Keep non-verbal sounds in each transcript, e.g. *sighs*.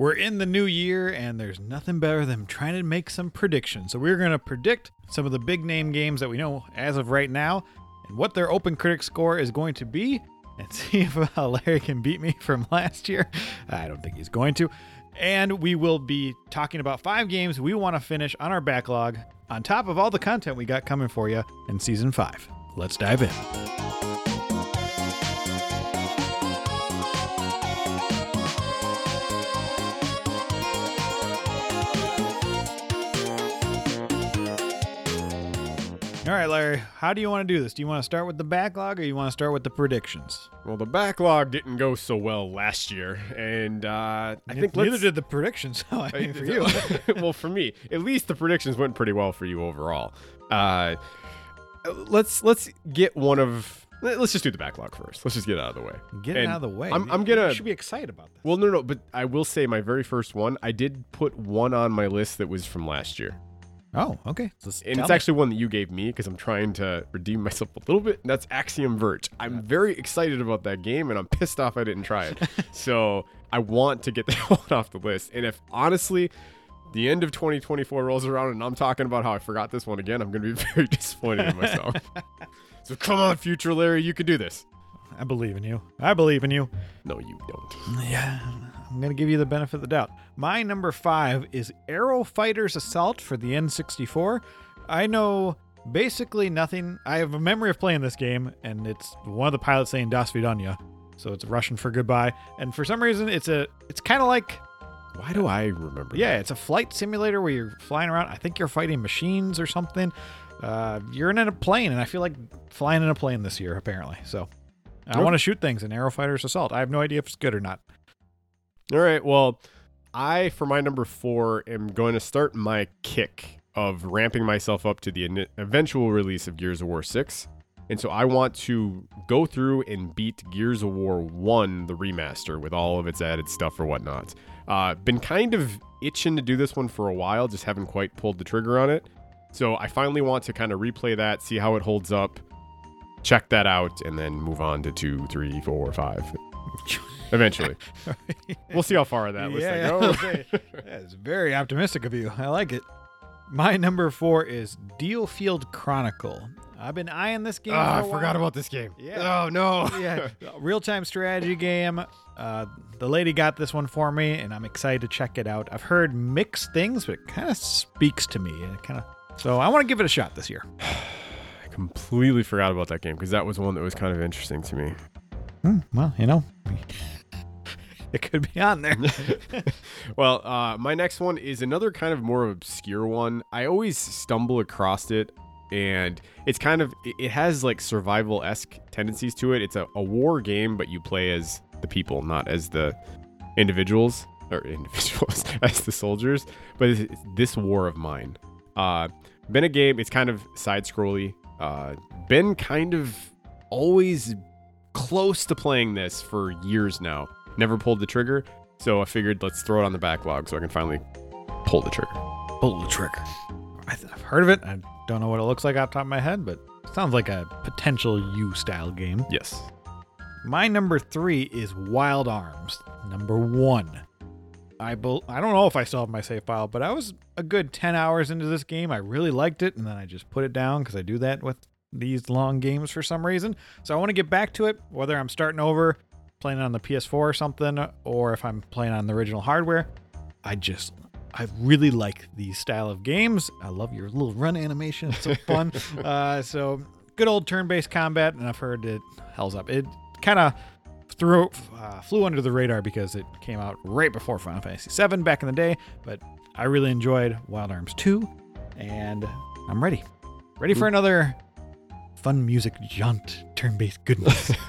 We're in the new year, and there's nothing better than trying to make some predictions. So, we're going to predict some of the big name games that we know as of right now and what their open critic score is going to be, and *laughs* see if uh, Larry can beat me from *laughs* last year. I don't think he's going to. And we will be talking about five games we want to finish on our backlog, on top of all the content we got coming for you in season five. Let's dive in. All right, Larry, how do you want to do this? Do you want to start with the backlog or you want to start with the predictions? Well, the backlog didn't go so well last year, and uh, I think neither let's- did the predictions. So *laughs* I mean, for you, *laughs* well, for me, at least the predictions went pretty well for you overall. Uh, let's let's get one of. let- Let's just do the backlog first. Let's just get it out of the way. get it out of the way. I'm, I'm gonna. should be excited about this. Well, no, no, but I will say my very first one. I did put one on my list that was from last year, Oh, okay. Just and it's me. actually one that you gave me because I'm trying to redeem myself a little bit. And that's Axiom Verge. I'm very excited about that game, and I'm pissed off I didn't try it. *laughs* so I want to get *laughs* that one off the list. And if honestly, the end of 2024 rolls around and I'm talking about how I forgot this one again, I'm going to be *laughs* very disappointed in myself. so come on, future Larry, you can do this. I believe in you. I believe in you. No, you don't. Yeah, I'm gonna give you the benefit of the doubt. My number five is Aero Fighters Assault for the N64. I know basically nothing. I have a memory of playing this game, and it's one of the pilots saying "Das Vidanya," so it's Russian for goodbye. And for some reason, it's a it's kind of like Why do I remember? yeah, that? it's a flight simulator where you're flying around. I think you're fighting machines or something. Uh, you're in a plane, and I feel like flying in a plane this year apparently. So. I want to shoot things in Aero Fighters Assault. I have no idea if it's good or not. All right. Well, I, for my number four, am going to start my kick of ramping myself up to the eventual release of Gears of War 6. And so I want to go through and beat Gears of War 1, the remaster, with all of its added stuff or whatnot. Uh, been kind of itching to do this one for a while, just haven't quite pulled the trigger on it. So I finally want to kind of replay that, see how it holds up, check that out, and then move on to two, three, four, five. *laughs* Eventually. *laughs* We'll see how far that list Yeah, *laughs* yeah, go. I'll. That's very optimistic of you. I like it. My number four is DioField Chronicle. I've been eyeing this game. Ah, I for a forgot while. about this game. Yeah. Oh no. yeah, real time strategy game. Uh, the lady got this one for me, and I'm excited to check it out. I've heard mixed things, but it kind of speaks to me. And it kind of so I want to give it a shot this year. *sighs* I completely forgot about that game because that was one that was kind of interesting to me. Hmm, well, you know, *laughs* it could be on there. *laughs* *laughs* well, uh, my next one is another kind of more obscure one. I always stumble across it, and it's kind of it- it has like survival esque tendencies to it. It's a, a war game, but you play as the people, not as the individuals or individuals as the soldiers. But it's, it's this war of mine. Uh, been a game. It's kind of side scrolly. Uh, been kind of always close to playing this for years now. Never pulled the trigger, so I figured let's throw it on the backlog so I can finally pull the trigger. Pull the trigger. I I've heard of it. I don't know what it looks like off the top of my head, but it sounds like a potential U style game. Yes. My number three is Wild Arms. Number one. I bel I don't know if I still have my save file, but I was a good 10 hours into this game. I really liked it, and then I just put it down because I do that with these long games for some reason. So I want to get back to it, whether I'm starting over, playing on the PS4 or something, or if I'm playing on the original hardware. I just I really like these style of games. I love your little run animation. It's so fun. *laughs* uh, so good old turn-based combat, and I've heard it hells up. It kind of threw uh, flew under the radar because it came out right before Final Fantasy VII back in the day. But I really enjoyed Wild Arms 2, and I'm ready, ready for another fun music jaunt turn-based goodness. *laughs*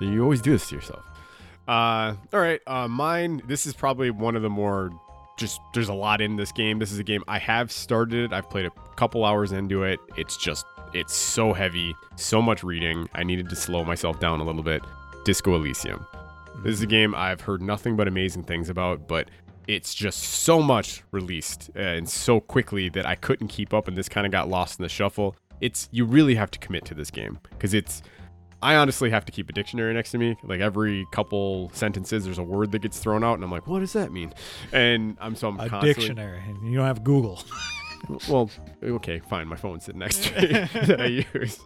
You always do this to yourself. Uh, all right. Uh, mine. This is probably one of the more just. There's a lot in this game. This is a game I have started. it. I've played a couple hours into it. It's just. It's so heavy. So much reading. I needed to slow myself down a little bit. Disco Elysium. This is a game I've heard nothing but amazing things about, but it's just so much released uh, and so quickly that I couldn't keep up, and this kind of got lost in the shuffle. It's you really have to commit to this game because it's I honestly have to keep a dictionary next to me. Like every couple sentences, there's a word that gets thrown out, and I'm like, what does that mean? And I'm so I'm A constantly. dictionary, and you don't have Google. *laughs* Well, okay, fine. My phone's sitting next to me *laughs* *laughs* that I use.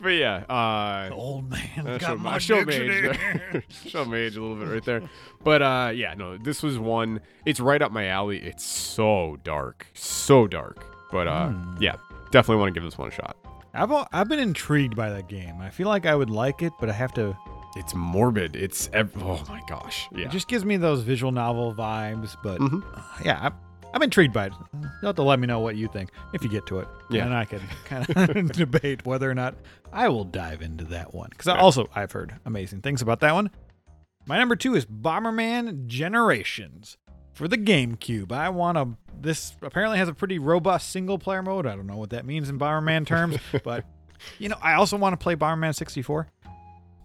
But yeah, uh, Old man Uh, got show, my show dictionary. age, show age a little bit right there. But uh, yeah, no, this was one. It's right up my alley. It's so dark, so dark. But uh, Hmm. yeah, definitely want to give this one a shot. I've I've been intrigued by that game. I feel like I would like it, but I have to. It's morbid. It's ev- oh my gosh, yeah. It just gives me those visual novel vibes. But Mhm. uh, yeah, I'm, I'm intrigued by it. You'll have to let me know what you think if you get to it. Yeah. and I can *laughs* kind of *laughs* debate whether or not I will dive into that one because also I've heard amazing things about that one. My number two is Bomberman Generations for the GameCube. I want to. This apparently has a pretty robust single player mode. I don't know what that means in Bomberman *laughs* terms, but you know, I also want to play Bomberman 64.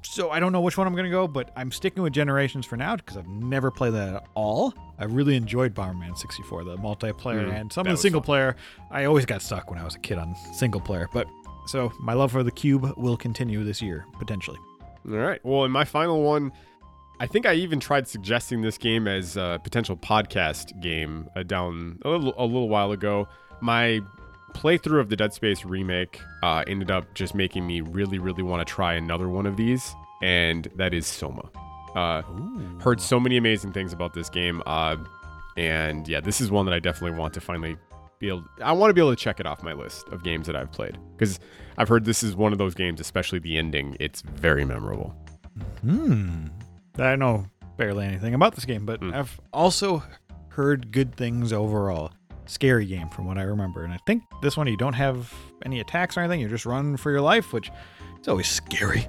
So I don't know which one I'm going to go, but I'm sticking with Generations for now because I've never played that at all. I really enjoyed Bomberman 64, the multiplayer Mm, and some of the single fun. player. I always got stuck when I was a kid on single player, but so my love for the cube will continue this year potentially. All right. Well, in my final one, I think I even tried suggesting this game as a potential podcast game uh, down a little a little while ago. My playthrough of the Dead Space remake uh, ended up just making me really, really want to try another one of these, and that is Soma. Uh, heard so many amazing things about this game, uh, and yeah, this is one that I definitely want to finally be able. I want to be able to check it off my list of games that I've played because I've heard this is one of those games, especially the ending. It's very memorable. Hmm. I know barely anything about this game, but Hmm. I've also heard good things overall. Scary game from what I remember. And I think this one you don't have any attacks or anything. You're just running for your life, which is always scary.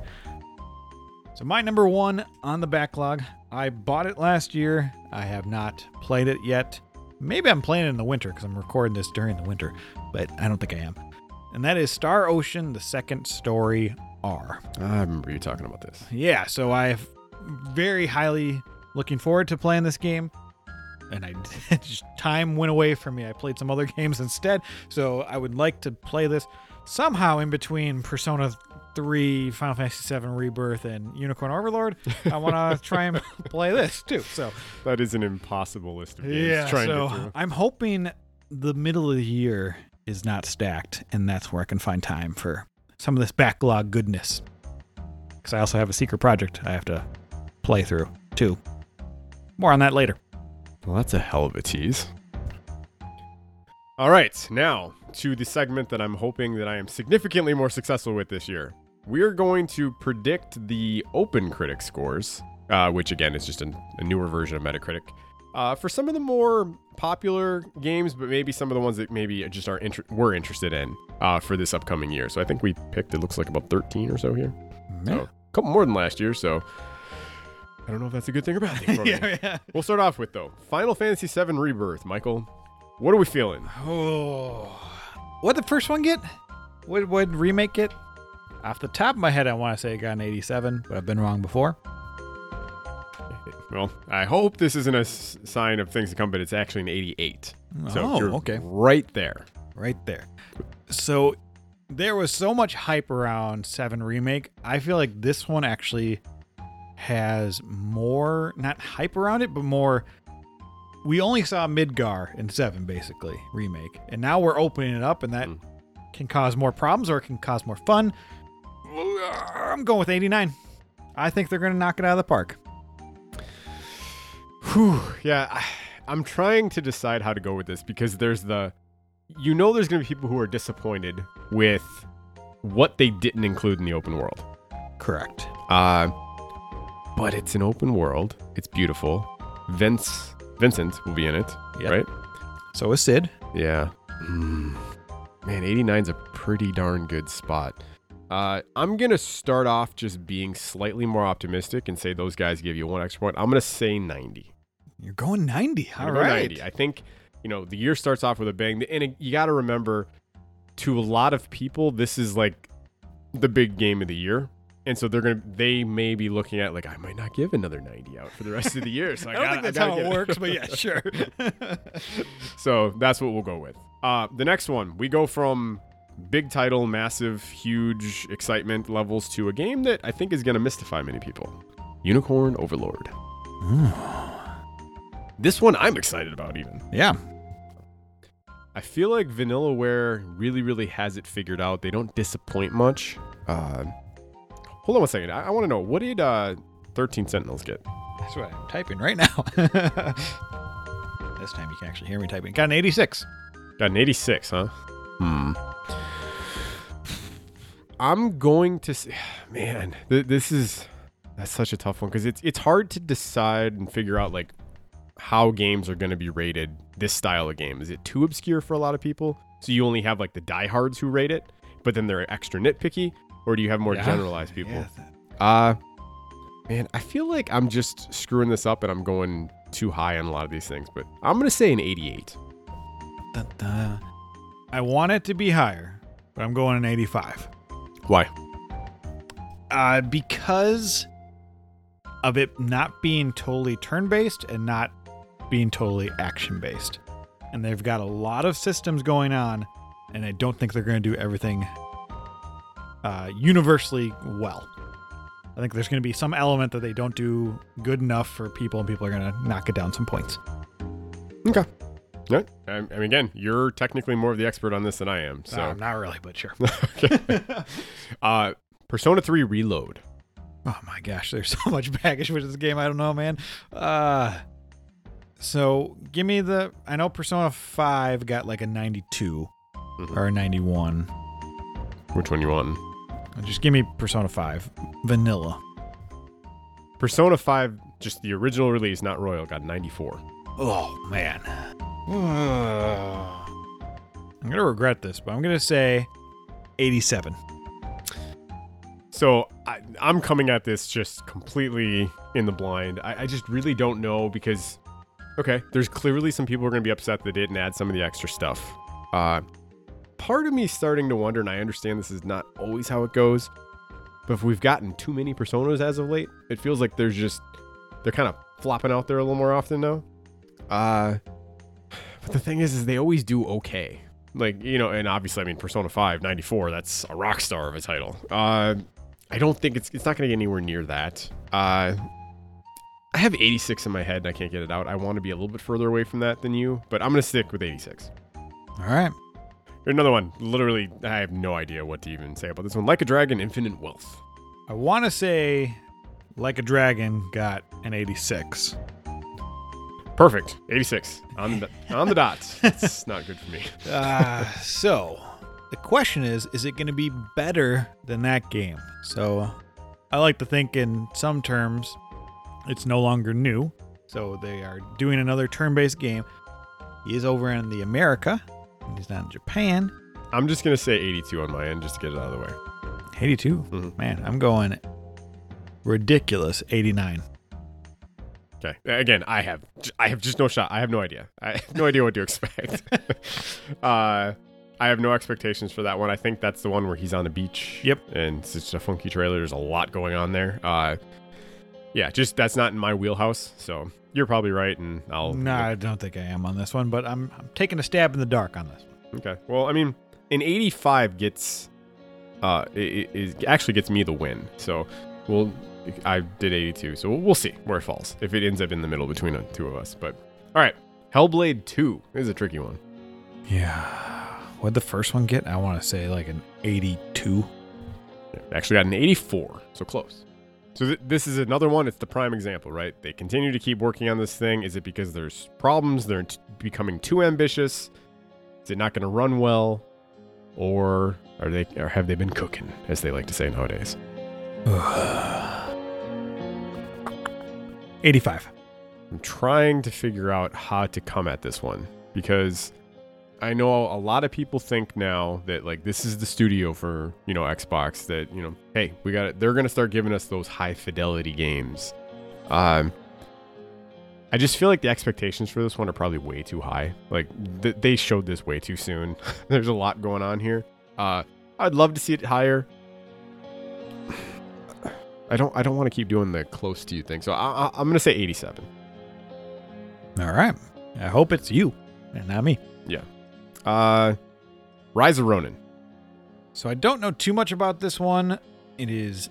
So my number one on the backlog. I bought it last year. I have not played it yet. Maybe I'm playing it in the winter because I'm recording this during the winter, but I don't think I am. And that is Star Ocean: The Second Story R. I remember you talking about this. Yeah, so I'm very highly looking forward to playing this game. And I *laughs* just time went away from me. I played some other *laughs* games instead. So I would like to play this somehow in between Persona 3, Final Fantasy VII Rebirth, and Unicorn Overlord. I want to *laughs* try and play this too. So That is an impossible list of games. yeah, so. I'm hoping the middle of the year is not stacked, and that's where I can find time for some of this backlog goodness. Because I also have a secret project I have to play through too. More on that later. Well, that's a hell of a tease. All right, now to the segment that I'm hoping that I am significantly more successful with this year. We're going to predict the Open Critic scores, uh, which again is just a, a newer version of Metacritic, uh, for some of the more popular games, but maybe some of the ones that maybe just are inter- we're interested in uh, for this upcoming year. So I think we picked. It looks like about 13 or so here. So a couple more than last year. So I don't know if that's a good thing or bad thing for *laughs* me. yeah, yeah. We'll start off with though Final Fantasy VII Rebirth. Michael, what are we feeling? Oh, what the first one get? What would remake get? Off the top of my head, I want to say it got an 87, but I've been wrong before. Well, I hope this isn't a s- sign of things to come, but it's actually an 88. So oh, you're okay. right there. right there. So there was so much hype around 7 remake. I feel like this one actually has more not hype around it, but more we only saw Midgar in 7 basically remake. And now we're opening it up and that Mm. can cause more problems or it can cause more fun. I'm going with 89. I think they're going to knock it out of the park. Whew. Yeah, I, I'm trying to decide how to go with this because there's the, you know, there's going to be people who are disappointed with what they didn't include in the open world. Correct. Uh, but it's an open world. It's beautiful. Vince, Vincent will be in it, Yep. right? So is Sid. Yeah. Hmm. Man, 89's a pretty darn good spot. Uh, I'm going to start off just being slightly more optimistic and say those guys give you one extra point. I'm going to say 90. You're going 90. I'm All right. 90. I think, you know, the year starts off with a bang. And you got to remember, to a lot of people, this is like the big game of the year. And so they're going to, they may be looking at, like, I might not give another 90 out for the rest of the year. So *laughs* I, I don't gotta, think that's how it works, but yeah, *laughs* sure. *laughs* so that's what we'll go with. Uh, the next one, we go from big title, massive, huge excitement levels to a game that I think is going to mystify many people. Unicorn Overlord. This one I'm excited about even. Yeah. I feel like Vanillaware really, really has it figured out. They don't disappoint much. Uh, hold on one second. I, I want to know what did uh, 13 Sentinels get? That's what I'm typing right now. *laughs* this time you can actually hear me typing. Got an 86. Got an 86, huh? Hmm. I'm going to say, *sighs* man, th- this is that's such a tough one because it's it's hard to decide and figure out like how games are going to be rated. This style of game is it too obscure for a lot of people? So you only have like the diehards who rate it, but then they're extra nitpicky, or do you have more Yeah. generalized people? Yeah. Uh man, I feel like I'm just screwing this up and I'm going too high on a lot of these things, but I'm gonna say an 88. Dun, dun. I want it to be higher, but I'm going an 85. Why? Uh, because of it not being totally turn based and not being totally action based. And they've got a lot of systems going on, and I don't think they're going to do everything uh, universally well. I think there's going to be some element that they don't do good enough for people, and people are going to knock it down some points. Okay. Yeah. I, I mean, again, you're technically more of the expert on this than I am. So, Uh, not really, but sure. *laughs* okay. uh, Persona 3 Reload. Oh my gosh, there's so much *laughs* baggage with this game. I don't know, man. Uh so give me the I know Persona 5 got like a 92 Mhm. or a 91. Which one you want? Just give me Persona 5 vanilla. Persona 5, just the original release, not Royal, got 94. Oh man. *sighs* I'm going to regret this, but I'm going to say 87. So I, I'm coming at this just completely in the blind. I, I just really don't know because, okay, there's clearly some people who are going to be upset that they didn't add some of the extra stuff. Uh, part of me starting to wonder, and I understand this is not always how it goes, but if we've gotten too many personas as of late, it feels like there's just they're kind of flopping out there a little more often now. Uh, but the thing is, is they always do okay. Like, you know, and obviously, I mean, Persona 5, 94, that's a rock star of a title. Uh, I don't think it's it's not going to get anywhere near that. Uh, I have 86 in my head and I can't get it out. I want to be a little bit further away from that than you, but I'm going to stick with 86. All right. Another one. Literally, I have no idea what to even say about this one. Like a Dragon, Infinite Wealth. I want to say like a dragon got an 86. Perfect. 86 on the on the dot. It's *laughs* not good for me. Uh, so the question is is it going to be better than that game so i like to think in some terms it's no longer new so they are doing another turn-based game he is over in the america he's not in japan I'm just gonna say 82 on my end just to get it out of the way. 82 Mhm. man i'm going ridiculous 89 Okay. Again, I have I have just no shot. I have no idea. I have no idea what to expect. *laughs* uh, I have no expectations for that one. I think that's the one where he's on the beach. Yep. And it's just a funky trailer. There's a lot going on there. Uh, yeah, just that's not in my wheelhouse. So you're probably right, and I'll. no i don't think i am on this one but i'm, I'm taking a stab in the dark on this one Okay. Well, I mean, an 85 gets uh it, it, actually gets me the win. So we'll I did 82. So we'll see where it falls. If it ends up in the middle between the two of us. But all right. Hellblade 2 this is a tricky one. yeah what'd the first one get i want to say like an 82 Yeah, Actually got an 84. So close. So th- this is another one. It's the prime example, right? They continue to keep working on this thing. Is it because there's problems? They're t- becoming too ambitious? Is it not going to run well? Or are they or have they been cooking, as they like to say nowadays? 85. I'm trying to figure out how to come at this one because I know a lot of people think now that like this is the studio for, you know, Xbox that, you know, hey, we got it. They're going to start giving us those high fidelity games. Um I just feel like the expectations for this one are probably way too high. Like th- they showed this way too soon. *laughs* There's a lot going on here. Uh I'd love to see it higher. I don't I don't want to keep doing the close to you thing. So I, I, I'm going to say 87. All right. I hope it's you and not me. Uh, Rise of Ronin. So I don't know too much about this one. It is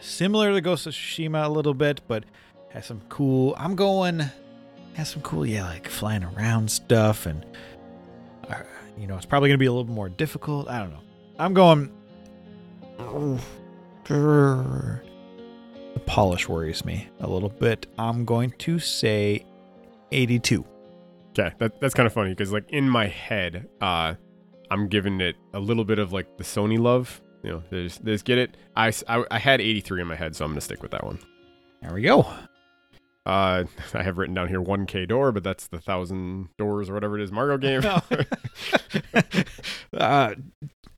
similar to Ghost of Tsushima a little bit, but has some cool. I'm going has some cool, yeah, like flying around stuff, and uh, you know, it's probably gonna be a little more difficult. I don't know. I'm going. The polish worries me a little bit. I'm going to say 82. Okay, that, that's kind of funny because like in my head, uh, I'm giving it a little bit of like the Sony love. You know, there's, there's get it. I I had 83 in my head, so I'm gonna stick with that one. There we go. Uh, *laughs* I have written down here 1K door, but that's the thousand doors or whatever it is Mario game. *laughs* *laughs* uh,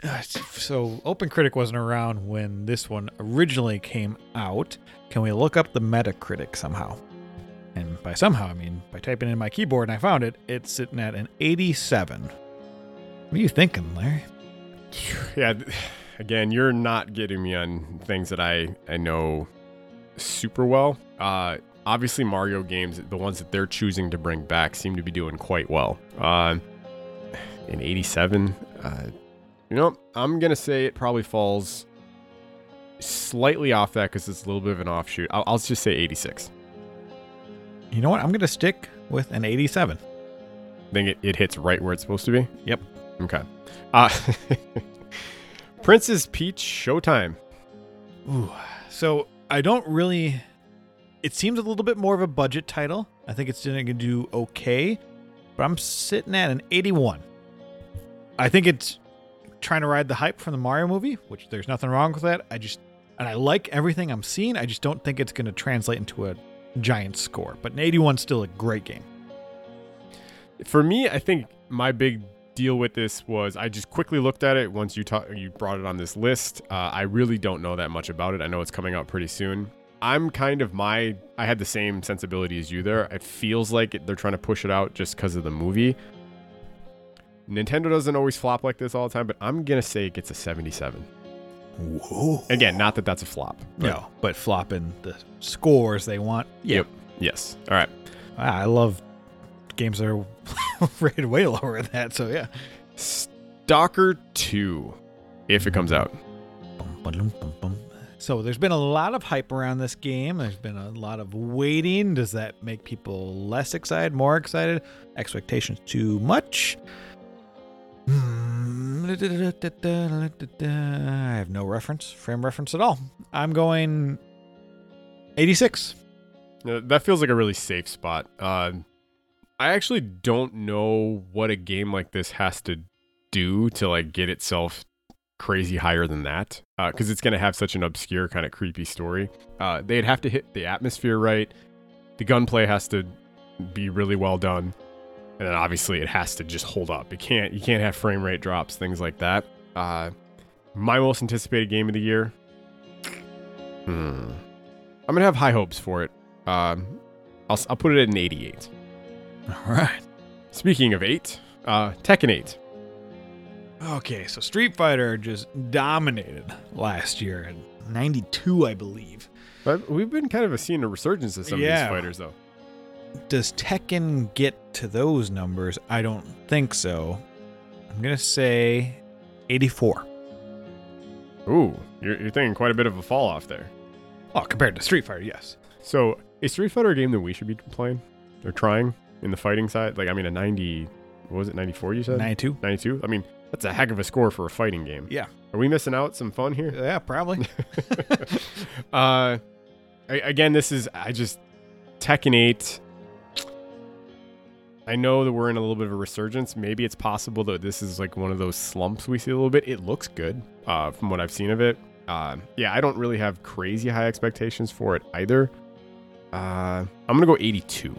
*sighs* so Open Critic wasn't around when this one originally came out. Can we look up the Metacritic somehow? And by somehow, I mean by typing in my keyboard and I found it. It's sitting at an 87. What are you thinking, Larry? *sighs* yeah, again, you're not getting me on things that I I know super well. Uh, obviously Mario games, the ones that they're choosing to bring back, seem to be doing quite well. Uh, in '87, uh, you know, I'm gonna say it probably falls slightly off that because it's a little bit of an offshoot. I'll, I'll just say 86. You know what? I'm going to stick with an 87. I think it, it hits right where it's supposed to be. Yep. Okay. Uh, *laughs* Princess Peach Showtime. Ooh. So I don't really. It seems a little bit more of a budget title. I think it's going to do okay, but I'm sitting at an 81. I think it's trying to ride the hype from the Mario movie, which there's nothing wrong with that. I just and I like everything I'm seeing. I just don't think it's going to translate into a giant score. But an 81 is still a great game. For me, I think my big deal with this was I just quickly looked at it once you ta- you brought it on this list. Uh, I really don't know that much about it. I know it's coming out pretty soon. I'm kind of my I had the same sensibility as you there. It feels like they're trying to push it out just because of the movie. Nintendo doesn't always flop like this all the time, but I'm gonna say it gets a 77. Whoa. Again, not that that's a flop. But No, but flopping the scores they want. Yeah. Yep. Yes. All right. Ah, I love games that are *laughs* rated way lower than that. So yeah. Stalker 2, if it comes out. Bum, ba-dum, bum, bum. So there's been a lot of hype around this game. There's been a lot of waiting. Does that make people less excited, more excited? Expectations too much? Hmm. I have no reference, frame reference at all. I'm going 86. Uh, that feels like a really safe spot. Uh, I actually don't know what a game like this has to do to like get itself crazy higher than that, because it's gonna have such an obscure kind of creepy story. Uh, they'd have to hit the atmosphere right. The gunplay has to be really well done, and then obviously it has to just hold up. It can't you can't have frame rate drops, things like that. Uh, my most anticipated game of the year. Hmm. I'm gonna have high hopes for it. Um, I'll, I'll put it at an 88. All right. Speaking of 8, uh, Tekken 8. Okay, so Street Fighter just dominated last year in 92, I believe. But we've been kind of seeing a resurgence of some Yeah. of these fighters, though. Does Tekken get to those numbers? I don't think so. I'm going to say 84. Ooh, you're, you're thinking quite a bit of a fall off there. Oh, compared to Street Fighter, yes. So, is Street Fighter a game that we should be playing or trying in the fighting side? Like, I mean, a 90, what was it, 94 you said? 92? 92? I mean, that's a heck of a score for a fighting game. Yeah. Are we missing out some fun here? Yeah, probably. *laughs* *laughs* uh, a- again, this is I just Tekken 8. I know that we're in a little bit of a resurgence. Maybe it's possible that this is like one of those slumps we see a little bit. It looks good uh, from what I've seen of it. Uh, yeah, I don't really have crazy high expectations for it either. Uh, I'm gonna go 82.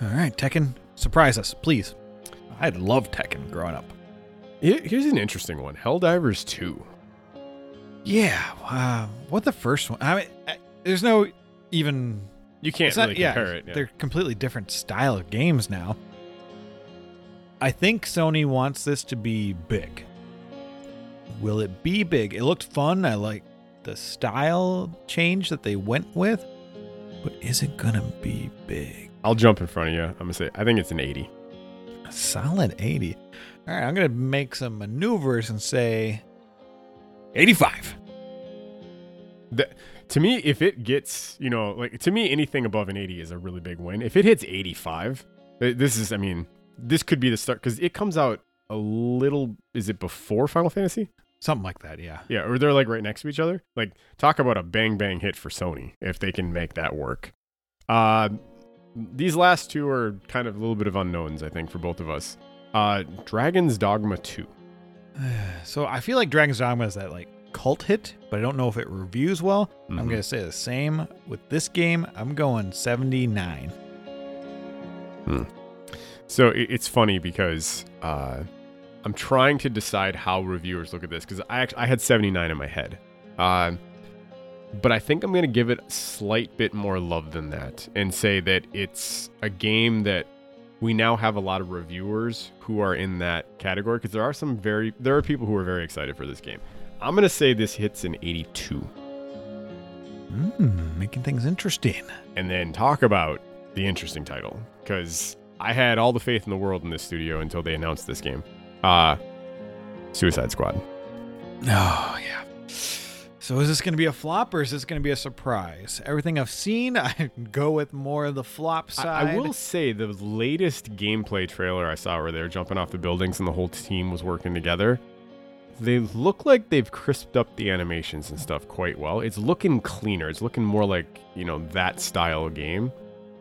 All right, Tekken, surprise us, please. I loved Tekken growing up. Here- Here's an interesting one: Helldivers 2. Yeah, uh, what the first one? I mean, I, there's no even You can't not- really yeah, compare it. yeah. They're completely different style of games now. I think Sony wants this to be big. Will it be big? It looked fun. I like the style change that they went with. But is it gonna be big? I'll jump in front of you. I'm gonna say I think it's an 80. A Solid 80. All right, I'm going to make some maneuvers and say 85. To me, if it gets, you know, like to me, anything above an 80 is a really big win. If it hits 85, this is, I mean, this could be the start because it comes out a little. Is it before Final Fantasy? Something like that, yeah. Yeah, or they're like right next to each other. Like, talk about a bang bang hit for Sony if they can make that work. Uh, these last two are kind of a little bit of unknowns, I think, for both of us. Uh, Dragon's Dogma 2. *sighs* So I feel like Dragon's Dogma is that like cult hit, but I don't know if it reviews well. I'm Mhm. going to say the same with this game. I'm going 79. So it's funny because uh, I'm trying to decide how reviewers look at this because I actually I had 79 in my head, uh, but I think I'm gonna give it a slight bit more love than that and say that it's a game that we now have a lot of reviewers who are in that category because there are some very there are people who are very excited for this game. I'm gonna say this hits an 82, Mm, making things interesting. and then talk about the interesting title because I had all the faith in the world in this studio until they announced this game. Uh Suicide Squad. Oh, yeah. So is this going to be a flop or is this going to be a surprise? Everything I've seen, *laughs* I go with more of the flop I, side. I will say the latest gameplay trailer I saw where they were jumping off the buildings and the whole team was working together. They look like they've crisped up the animations and stuff quite well. It's looking cleaner. It's looking more like, you know, that style game.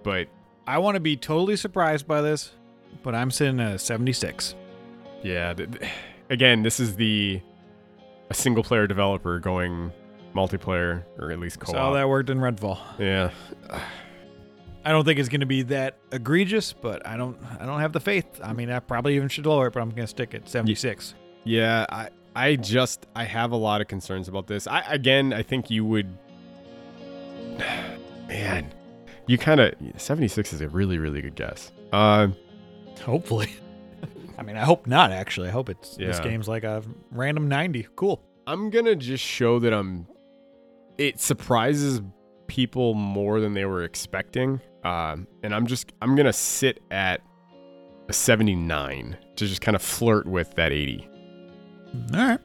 But I want to be totally surprised by this, but I'm sitting at a 76. yeah, th- again, this is the a single player developer going multiplayer or at least co-op. That worked in Redfall. yeah. *sighs* I don't think it's going to be that egregious, but I don't I don't have the faith. I mean, I probably even should lower it, but I'm going to stick at 76. Yeah, I I just I have a lot of concerns about this. I again, I think you would *sighs* man, you kind of 76 is a really really good guess. Uh Hopefully. *laughs* I mean, I hope not actually. I hope it's this game's like a random 90. Cool. I'm going to just show that I'm it surprises people more than they were expecting. Um and I'm just I'm going to sit at a 79 to just kind of flirt with that 80. All right.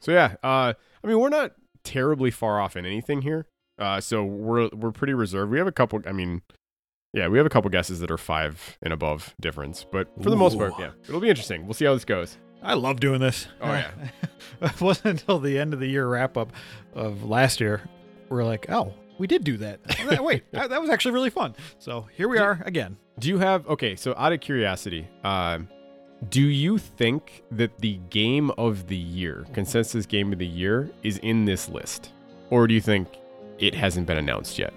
So yeah, uh, I mean we're not terribly far off in anything here. Uh, so we're we're pretty reserved. We have a couple. I mean, yeah, we have a couple guesses that are five and above difference, but for the most part, yeah, it'll be interesting. We'll see how this goes. I love doing this. Oh, yeah. *laughs* it wasn't until the end of the year wrap up of last year we're like, oh, we did do that. Wait, *laughs* that, that was actually really fun. So here we are again. Do you have okay? So out of curiosity, um, do you think that the game of the year, consensus game of the year, is in this list, or do you think it hasn't been announced yet,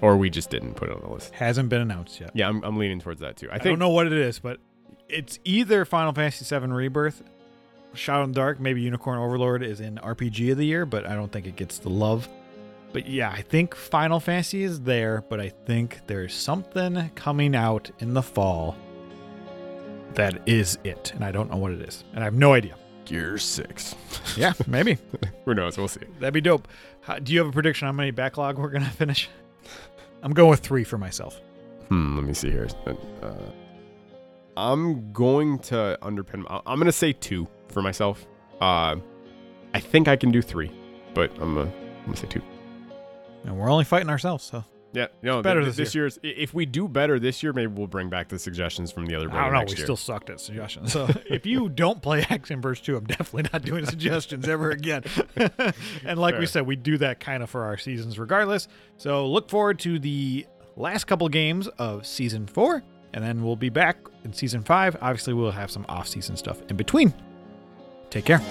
or we just didn't put it on the list? Hasn't been announced yet. Yeah, I'm, I'm leaning towards that too. I I, don't know what it is, but it's either Final Fantasy VII Rebirth, Shadow in the Dark, maybe Unicorn Overlord is in RPG of the year, but I don't think it gets the love. But yeah, I think Final Fantasy is there, but I think there's something coming out in the fall that is it, and I don't know what it is, and I have no idea. Gear Six. *laughs* Yeah, maybe *laughs* Who knows? We'll see. that'd be dope. How, do you have a prediction how many backlog we're gonna *laughs* finish? I'm going with three for myself. Hmm. Let me see here. Uh, I'm going to underpin. I'm going to say two for myself. Uh, I think I can do three, but I'm gonna, I'm gonna say two. And we're only fighting ourselves, so Yeah, no, better th- this year's. i- If we do better this year, maybe we'll bring back the suggestions from the other. I don't know. We year. still sucked at suggestions. So *laughs* if you don't play *laughs* Axiom Verge 2, I'm definitely not doing suggestions ever again. *laughs* and like we said, we do that kind of for our seasons regardless. So look forward to the last couple games of season four, and then we'll be back in season five. Obviously, we'll have some off season stuff in between. Take care.